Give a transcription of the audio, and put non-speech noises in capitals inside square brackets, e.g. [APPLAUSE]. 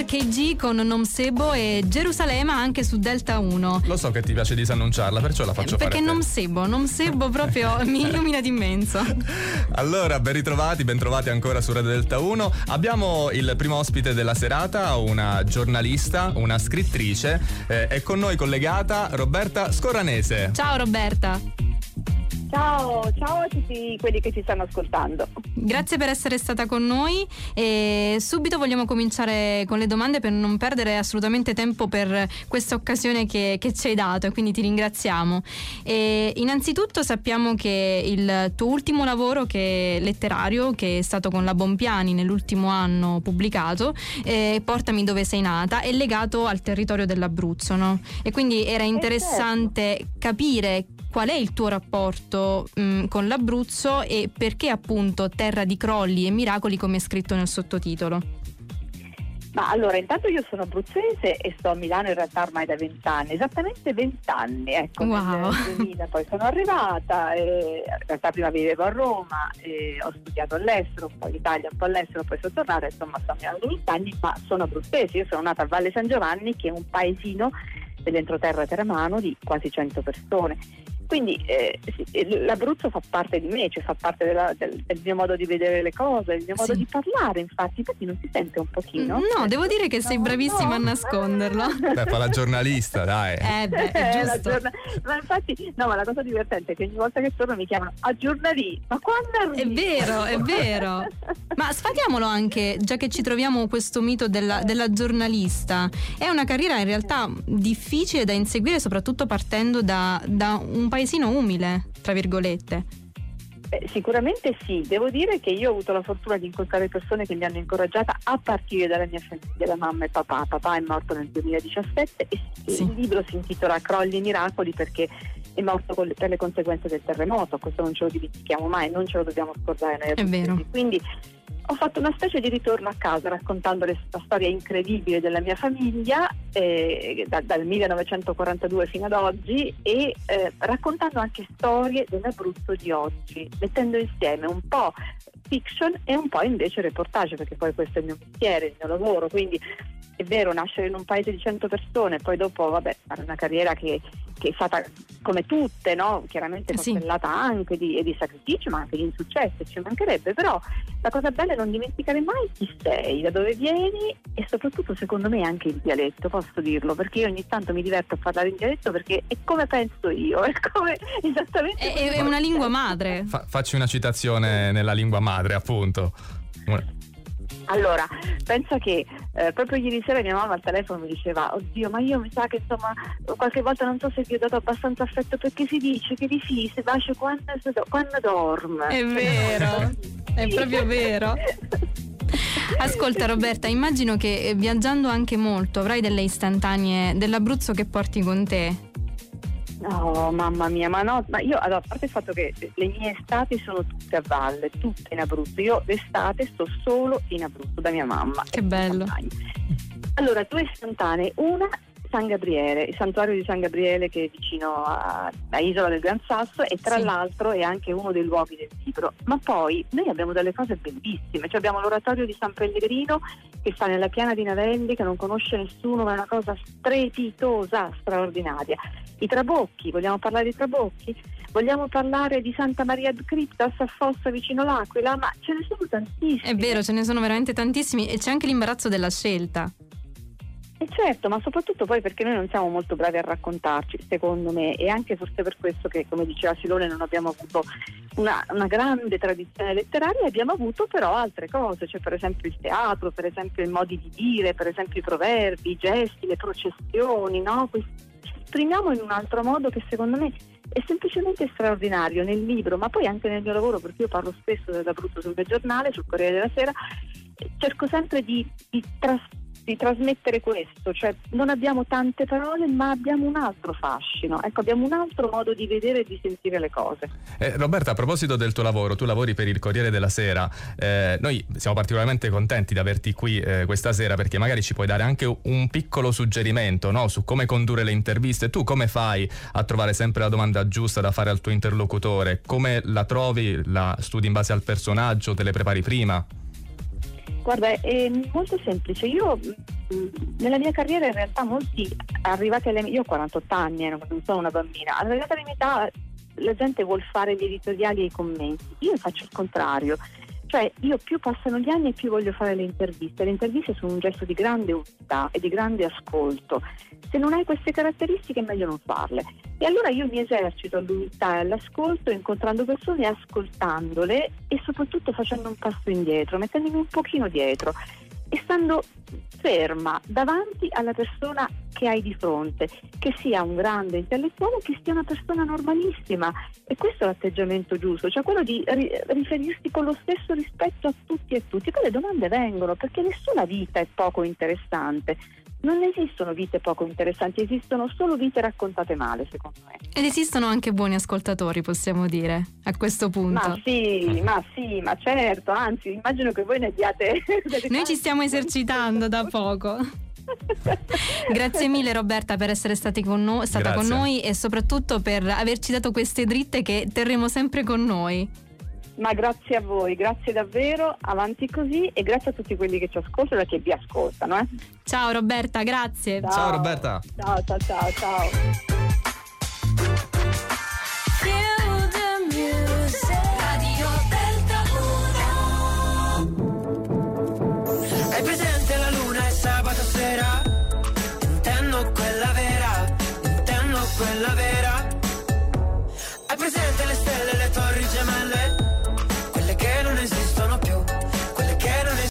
Mr. KG con Non Sebo e Gerusalemme anche su Delta 1. Lo so che ti piace disannunciarla, perciò la faccio Perché fare. Non Sebo, Non Sebo proprio [LAUGHS] mi illumina d'immenso. Allora, ben ritrovati, ben trovati ancora su Radio Delta 1. Abbiamo il primo ospite della serata, una giornalista, una scrittrice. Eh, è con noi collegata Roberta Scorranese. Ciao Roberta. Ciao, ciao a tutti quelli che ci stanno ascoltando. Grazie per essere stata con noi e subito vogliamo cominciare con le domande per non perdere assolutamente tempo per questa occasione che, che ci hai dato e quindi ti ringraziamo. E innanzitutto sappiamo che il tuo ultimo lavoro che letterario, che è stato con la Bompiani nell'ultimo anno pubblicato, eh, Portami dove sei nata, è legato al territorio dell'Abruzzo, no? E quindi era interessante capire qual è il tuo rapporto mh, con l'Abruzzo e perché appunto Terra di crolli e miracoli come è scritto nel sottotitolo. Ma allora, intanto io sono abruzzese e sto a Milano in realtà ormai da vent'anni, esattamente vent'anni, ecco, Wow. nel 2000 poi sono arrivata, e in realtà prima vivevo a Roma, e ho studiato all'estero, un po' in Italia, un po' all'estero, poi sono tornata, insomma sto a Milano da vent'anni, ma sono abruzzese, io sono nata a Valle San Giovanni che è un paesino dell'entroterra teramano di quasi 100 persone. Quindi eh, sì, eh, l'Abruzzo fa parte di me, cioè fa parte della- del, del mio modo di vedere le cose, il mio modo Sì. di parlare, infatti, infatti non si sente un pochino. No, devo dire che sei No, bravissima no. a nasconderlo. Beh, fa la giornalista, dai. Eh beh, Eh, è [LAUGHS] giusto. giorna- Ma infatti, no, ma la cosa divertente è che ogni volta che torno mi chiamano a giornalì, ma quando È arrivi? vero, è vero. Ma sfatiamolo anche, già che ci troviamo questo mito della, della giornalista. È una carriera in realtà difficile da inseguire, soprattutto partendo da, da un paesino umile, tra virgolette. Eh, sicuramente sì, devo dire che io ho avuto la fortuna di incontrare persone che mi hanno incoraggiata a partire dalla mia famiglia, la mamma e papà. Papà è morto nel 2017 e Sì. il libro si intitola Crolli e miracoli perché è morto per le conseguenze del terremoto, questo non ce lo dimentichiamo mai, non ce lo dobbiamo scordare noi È vero. Quindi ho fatto una specie di ritorno a casa raccontando la storia incredibile della mia famiglia eh, da- dal 1942 fino ad oggi e eh, raccontando anche storie dell'Abruzzo di oggi, mettendo insieme un po' fiction e un po' invece reportage, perché poi questo è il mio mestiere, il mio lavoro, quindi è vero nascere in un paese di 100 persone, poi dopo vabbè, fare una carriera che, che è stata come tutte, no? chiaramente Sì. costellata anche di, di sacrifici, ma anche di insuccesso, ci mancherebbe, però la cosa bella è non dimenticare mai chi sei, da dove vieni e soprattutto secondo me anche il dialetto, posso dirlo, perché io ogni tanto mi diverto a parlare in dialetto perché è come penso io, [LAUGHS] è come esattamente È, come è- una lingua madre. Fa- facci una citazione nella lingua madre, appunto. Allora, pensa che eh, proprio ieri sera mia mamma al telefono mi diceva Oddio, ma io mi sa che insomma qualche volta non so se vi ho dato abbastanza affetto perché si dice che di sì si bacia quando, quando dorme. È vero, è proprio vero. Ascolta Roberta, immagino che eh, viaggiando anche molto avrai delle istantanee dell'Abruzzo che porti con te. No, mamma mia, ma no, ma io allora, a parte il fatto che le mie estati sono tutte a valle, tutte in Abruzzo. Io d'estate sto solo in Abruzzo da mia mamma. Che bello. Allora, due istantanee, una San Gabriele, il santuario di San Gabriele che è vicino a, a Isola del Gran Sasso e tra Sì. l'altro è anche uno dei luoghi del libro. Ma poi noi abbiamo delle cose bellissime, cioè abbiamo l'oratorio di San Pellegrino che sta nella piana di Navelli, che non conosce nessuno, ma è una cosa strepitosa, straordinaria. I Trabocchi, vogliamo parlare di Trabocchi? Vogliamo parlare di Santa Maria Criptas a Fossa vicino l'Aquila, ma ce ne sono tantissimi. È vero, ce ne sono veramente tantissimi e c'è anche l'imbarazzo della scelta. Certo, ma soprattutto poi perché noi non siamo molto bravi a raccontarci, secondo me, e anche forse per questo che, come diceva Silone, non abbiamo avuto una, una grande tradizione letteraria, abbiamo avuto però altre cose, cioè per esempio il teatro, per esempio i modi di dire, per esempio i proverbi, i gesti, le processioni, no? Ci esprimiamo in un altro modo che secondo me è semplicemente straordinario nel libro, ma poi anche nel mio lavoro, perché io parlo spesso dell'Abruzzo sul giornale, sul Corriere della Sera, cerco sempre di, di tras- di trasmettere questo, cioè non abbiamo tante parole ma abbiamo un altro fascino, ecco abbiamo un altro modo di vedere e di sentire le cose. Eh, Roberta, a proposito del tuo lavoro, tu lavori per il Corriere della Sera, eh, noi siamo particolarmente contenti di averti qui eh, questa sera perché magari ci puoi dare anche un piccolo suggerimento no, su come condurre le interviste. Tu come fai a trovare sempre la domanda giusta da fare al tuo interlocutore? Come la trovi? La studi in base al personaggio? Te le prepari prima? Guarda, è molto semplice. Io mh, nella mia carriera in realtà molti arrivati alle io ho 48 anni, non sono una bambina, arrivati alla mia età la gente vuole fare gli editoriali e i commenti, io faccio il contrario. Cioè io più passano gli anni più voglio fare le interviste. Le interviste sono un gesto di grande umiltà e di grande ascolto. Se non hai queste caratteristiche è meglio non farle. E allora io mi esercito all'umiltà e all'ascolto incontrando persone, ascoltandole e soprattutto facendo un passo indietro, mettendomi un pochino dietro e stando ferma davanti alla persona che hai di fronte, che sia un grande intellettuale che sia una persona normalissima. E questo è l'atteggiamento giusto, cioè quello di riferirsi con lo stesso rispetto a tutti e tutti. Poi le domande vengono perché nessuna vita è poco interessante. Non esistono vite poco interessanti, esistono solo vite raccontate male, secondo me. Ed esistono anche buoni ascoltatori, possiamo dire, a questo punto. Ma sì, ma sì, ma certo, anzi, immagino che voi ne diate. [LAUGHS] Noi ci stiamo esercitando da poco. [LAUGHS] Grazie mille Roberta per essere con no- stata Grazie. con noi e soprattutto per averci dato queste dritte che terremo sempre con noi. Ma grazie a voi, grazie davvero, avanti così e grazie a tutti quelli che ci ascoltano e che vi ascoltano. Eh. Ciao Roberta, grazie. Ciao, ciao Roberta. Ciao, ciao, ciao, ciao. Hai presente la luna e sabato sera? Intendo quella vera, intendo quella vera